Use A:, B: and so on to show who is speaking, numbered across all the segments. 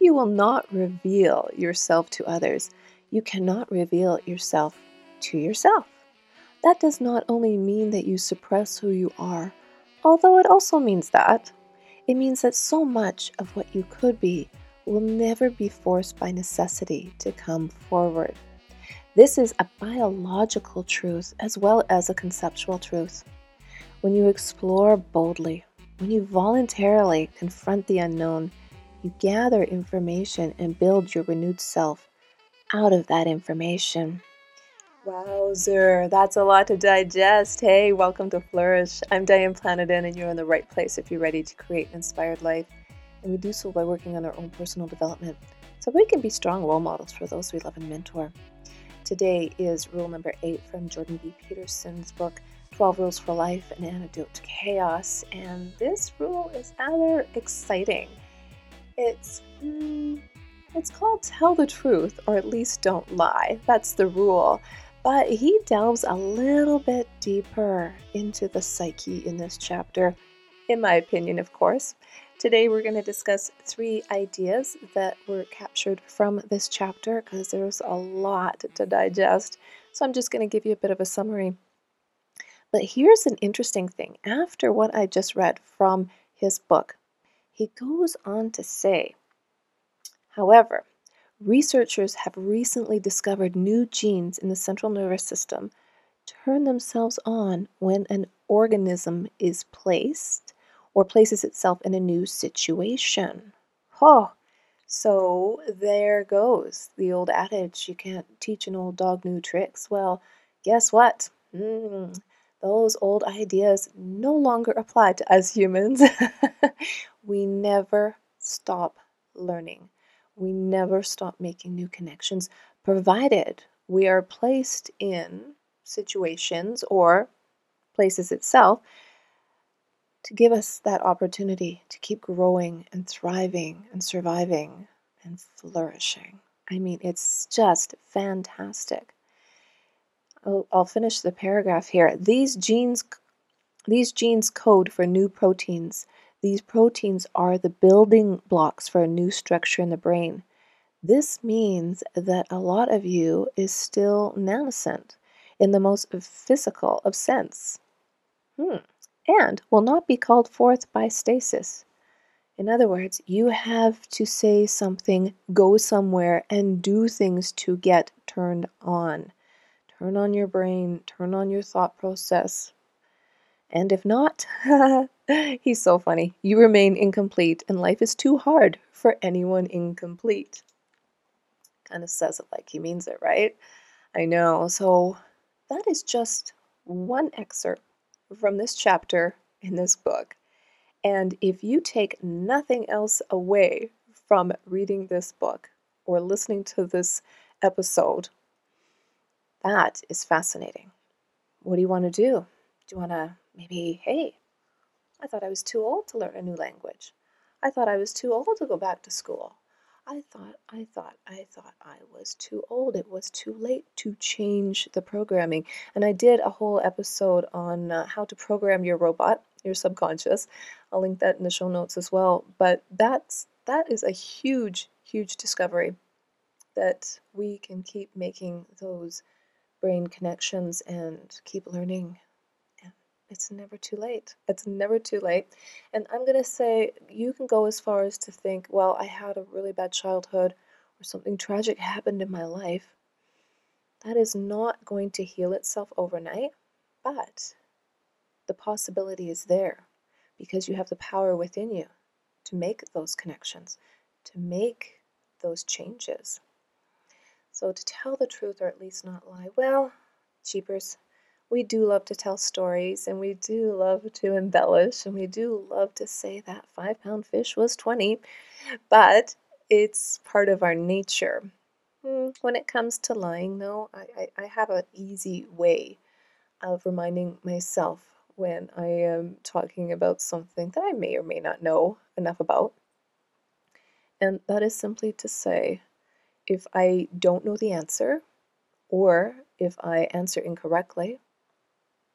A: you will not reveal yourself to others, you cannot reveal yourself to yourself. That does not only mean that you suppress who you are, although it also means that. It means that so much of what you could be will never be forced by necessity to come forward. This is a biological truth as well as a conceptual truth. When you explore boldly, when you voluntarily confront the unknown, you gather information and build your renewed self out of that information. Wowzer, that's a lot to digest. Hey, welcome to Flourish. I'm Diane Planetin, and you're in the right place if you're ready to create an inspired life. And we do so by working on our own personal development so we can be strong role models for those we love and mentor. Today is rule number eight from Jordan B. Peterson's book, 12 Rules for Life An Antidote to Chaos. And this rule is rather exciting. It's. Mm, it's called Tell the Truth, or at least Don't Lie. That's the rule. But he delves a little bit deeper into the psyche in this chapter, in my opinion, of course. Today, we're going to discuss three ideas that were captured from this chapter because there's a lot to digest. So, I'm just going to give you a bit of a summary. But here's an interesting thing. After what I just read from his book, he goes on to say, however, researchers have recently discovered new genes in the central nervous system turn themselves on when an organism is placed or places itself in a new situation. Oh, so there goes the old adage you can't teach an old dog new tricks. Well, guess what? Mm, those old ideas no longer apply to us humans. we never stop learning. We never stop making new connections, provided we are placed in situations or places itself to give us that opportunity to keep growing and thriving and surviving and flourishing. I mean, it's just fantastic. I'll, I'll finish the paragraph here. These genes, these genes code for new proteins. These proteins are the building blocks for a new structure in the brain. This means that a lot of you is still nascent in the most physical of sense. Hmm. And will not be called forth by stasis. In other words, you have to say something, go somewhere, and do things to get turned on. Turn on your brain, turn on your thought process. And if not, he's so funny. You remain incomplete, and life is too hard for anyone incomplete. Kind of says it like he means it, right? I know. So that is just one excerpt from this chapter in this book. And if you take nothing else away from reading this book or listening to this episode, that is fascinating. What do you want to do? Do you want to maybe, hey, I thought I was too old to learn a new language. I thought I was too old to go back to school. I thought, I thought, I thought I was too old. It was too late to change the programming. And I did a whole episode on uh, how to program your robot, your subconscious. I'll link that in the show notes as well. But that's that is a huge, huge discovery that we can keep making those brain connections and keep learning. It's never too late. It's never too late. And I'm going to say you can go as far as to think, well, I had a really bad childhood or something tragic happened in my life. That is not going to heal itself overnight, but the possibility is there because you have the power within you to make those connections, to make those changes. So, to tell the truth or at least not lie, well, cheapers, we do love to tell stories and we do love to embellish and we do love to say that five pound fish was 20, but it's part of our nature. Hmm, when it comes to lying, though, I, I, I have an easy way of reminding myself when I am talking about something that I may or may not know enough about. And that is simply to say, if I don't know the answer, or if I answer incorrectly,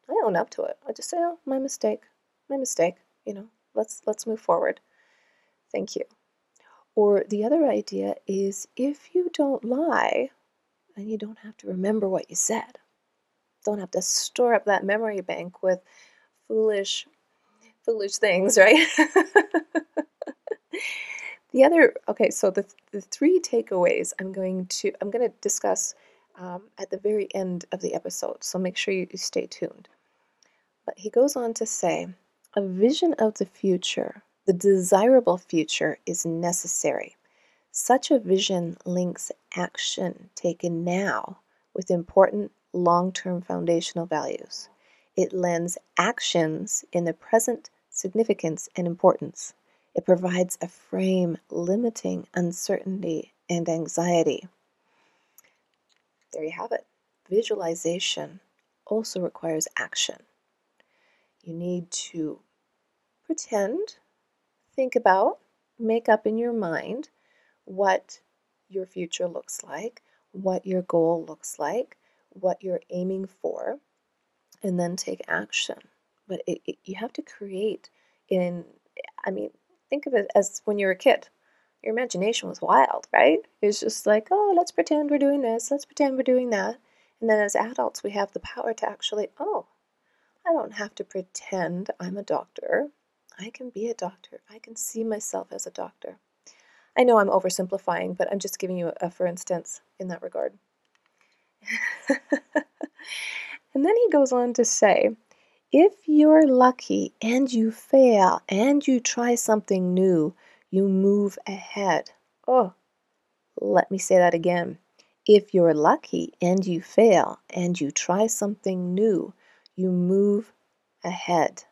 A: I own up to it. I just say, "Oh, my mistake, my mistake." You know, let's let's move forward. Thank you. Or the other idea is if you don't lie, then you don't have to remember what you said. Don't have to store up that memory bank with foolish, foolish things, right? the other, okay, so the, the three takeaways I'm going to, I'm going to discuss um, at the very end of the episode, so make sure you, you stay tuned. But he goes on to say, a vision of the future the desirable future is necessary. Such a vision links action taken now with important long term foundational values. It lends actions in the present significance and importance. It provides a frame limiting uncertainty and anxiety. There you have it. Visualization also requires action. You need to pretend think about, make up in your mind what your future looks like, what your goal looks like, what you're aiming for, and then take action. But it, it, you have to create in, I mean, think of it as when you're a kid. Your imagination was wild, right? It's just like, oh, let's pretend we're doing this, let's pretend we're doing that. And then as adults, we have the power to actually, oh, I don't have to pretend I'm a doctor. I can be a doctor. I can see myself as a doctor. I know I'm oversimplifying, but I'm just giving you a, for instance in that regard. and then he goes on to say, if you're lucky and you fail and you try something new, you move ahead. Oh, let me say that again. If you're lucky and you fail and you try something new, you move ahead.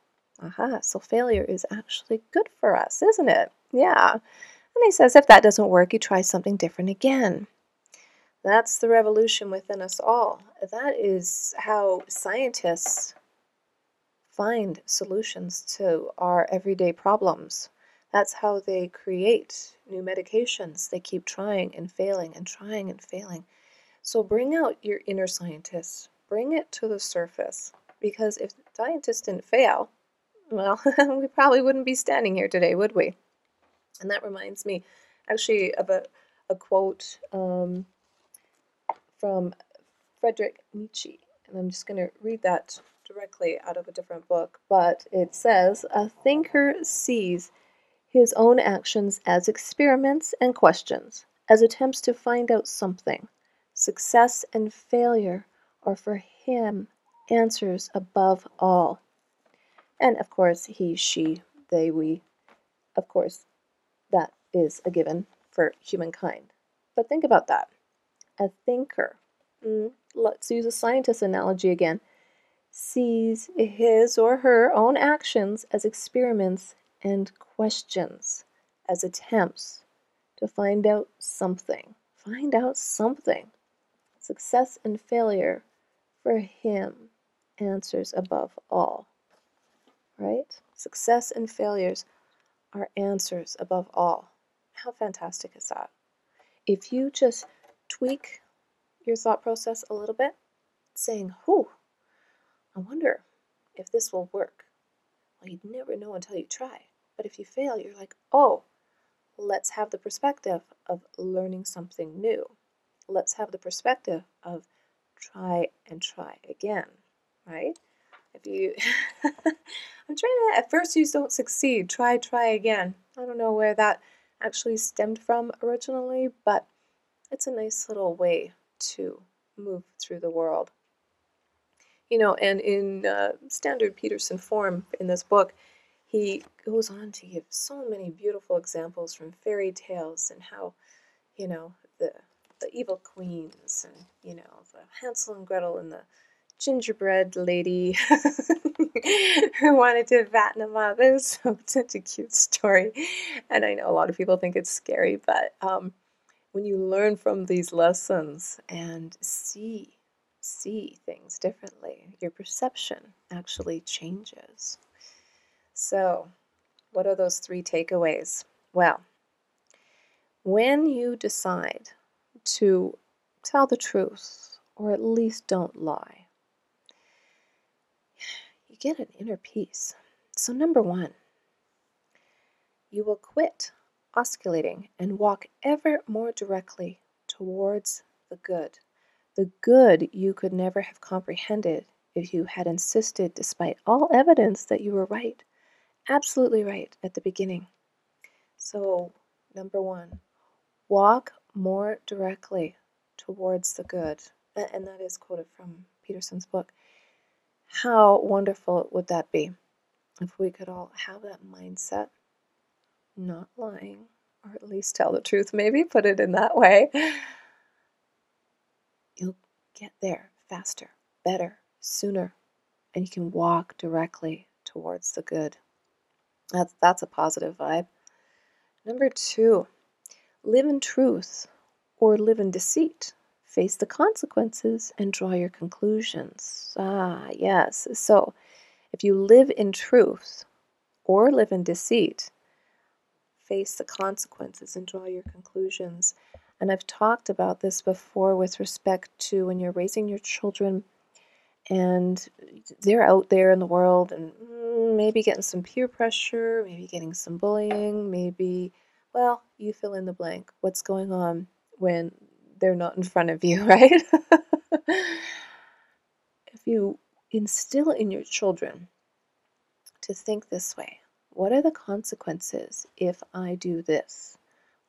A: Aha, so failure is actually good for us, isn't it? Yeah. And he says if that doesn't work, you try something different again. That's the revolution within us all. That is how scientists find solutions to our everyday problems. That's how they create new medications. They keep trying and failing and trying and failing. So bring out your inner scientist, bring it to the surface. Because if scientists didn't fail, well, we probably wouldn't be standing here today, would we? And that reminds me actually of a, a quote um, from Frederick Nietzsche. And I'm just going to read that directly out of a different book. But it says A thinker sees his own actions as experiments and questions, as attempts to find out something. Success and failure are for him answers above all. And of course, he, she, they, we. Of course, that is a given for humankind. But think about that. A thinker, mm, let's use a scientist analogy again, sees his or her own actions as experiments and questions, as attempts to find out something. Find out something. Success and failure for him answers above all right? Success and failures are answers above all. How fantastic is that? If you just tweak your thought process a little bit, saying, whew, I wonder if this will work. Well, you'd never know until you try. But if you fail, you're like, oh, let's have the perspective of learning something new. Let's have the perspective of try and try again, right? If you, I'm trying to, at first you don't succeed, try, try again. I don't know where that actually stemmed from originally, but it's a nice little way to move through the world. You know, and in uh, standard Peterson form in this book, he goes on to give so many beautiful examples from fairy tales and how, you know, the the evil queens and you know the Hansel and Gretel and the gingerbread lady who wanted to fatten him up. It was so, such a cute story. And I know a lot of people think it's scary, but um, when you learn from these lessons and see see things differently, your perception actually changes. So, what are those three takeaways? Well, when you decide to tell the truth, or at least don't lie, you get an inner peace. So, number one, you will quit osculating and walk ever more directly towards the good. The good you could never have comprehended if you had insisted, despite all evidence, that you were right. Absolutely right at the beginning. So, number one, walk more directly towards the good. And that is quoted from Peterson's book. How wonderful would that be if we could all have that mindset? Not lying, or at least tell the truth, maybe, put it in that way. You'll get there faster, better, sooner, and you can walk directly towards the good. That's, that's a positive vibe. Number two, live in truth or live in deceit. Face the consequences and draw your conclusions. Ah, yes. So, if you live in truth or live in deceit, face the consequences and draw your conclusions. And I've talked about this before with respect to when you're raising your children and they're out there in the world and maybe getting some peer pressure, maybe getting some bullying, maybe, well, you fill in the blank. What's going on when they're not in front of you, right? if you instill in your children to think this way, what are the consequences if I do this?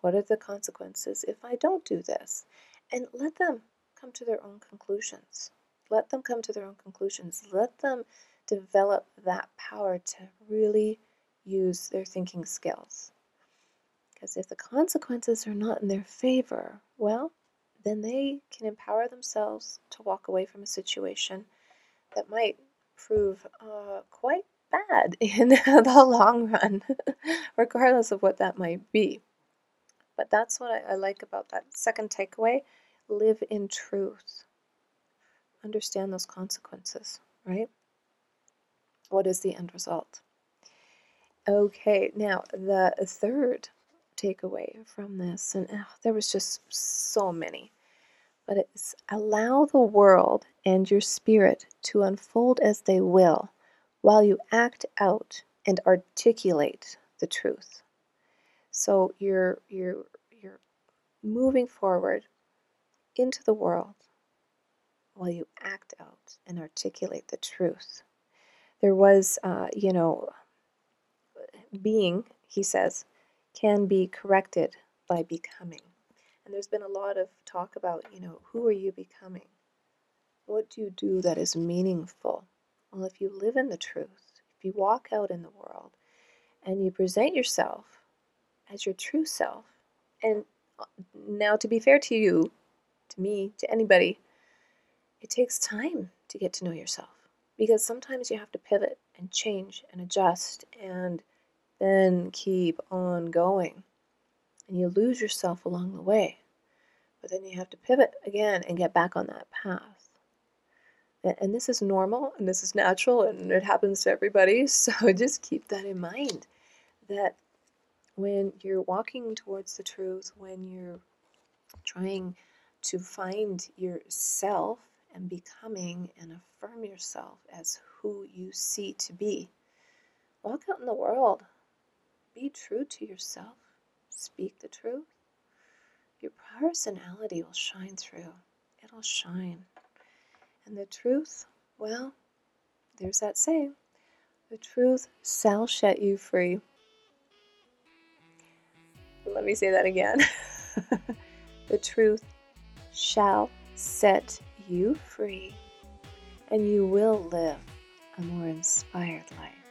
A: What are the consequences if I don't do this? And let them come to their own conclusions. Let them come to their own conclusions. Let them develop that power to really use their thinking skills. Because if the consequences are not in their favor, well, then they can empower themselves to walk away from a situation that might prove uh, quite bad in the long run, regardless of what that might be. But that's what I, I like about that second takeaway live in truth. Understand those consequences, right? What is the end result? Okay, now the third takeaway from this, and oh, there was just so many, but it's allow the world and your spirit to unfold as they will while you act out and articulate the truth. So you're you're you're moving forward into the world while you act out and articulate the truth. There was, uh, you know, being, he says, can be corrected by becoming. And there's been a lot of talk about, you know, who are you becoming? What do you do that is meaningful? Well, if you live in the truth, if you walk out in the world and you present yourself as your true self, and uh, now to be fair to you, to me, to anybody, it takes time to get to know yourself because sometimes you have to pivot and change and adjust and then keep on going. And you lose yourself along the way. But then you have to pivot again and get back on that path. And this is normal and this is natural and it happens to everybody. So just keep that in mind that when you're walking towards the truth, when you're trying to find yourself and becoming and affirm yourself as who you see to be, walk out in the world be true to yourself. Speak the truth. Your personality will shine through. It'll shine. And the truth, well, there's that saying the truth shall set you free. Let me say that again. the truth shall set you free, and you will live a more inspired life.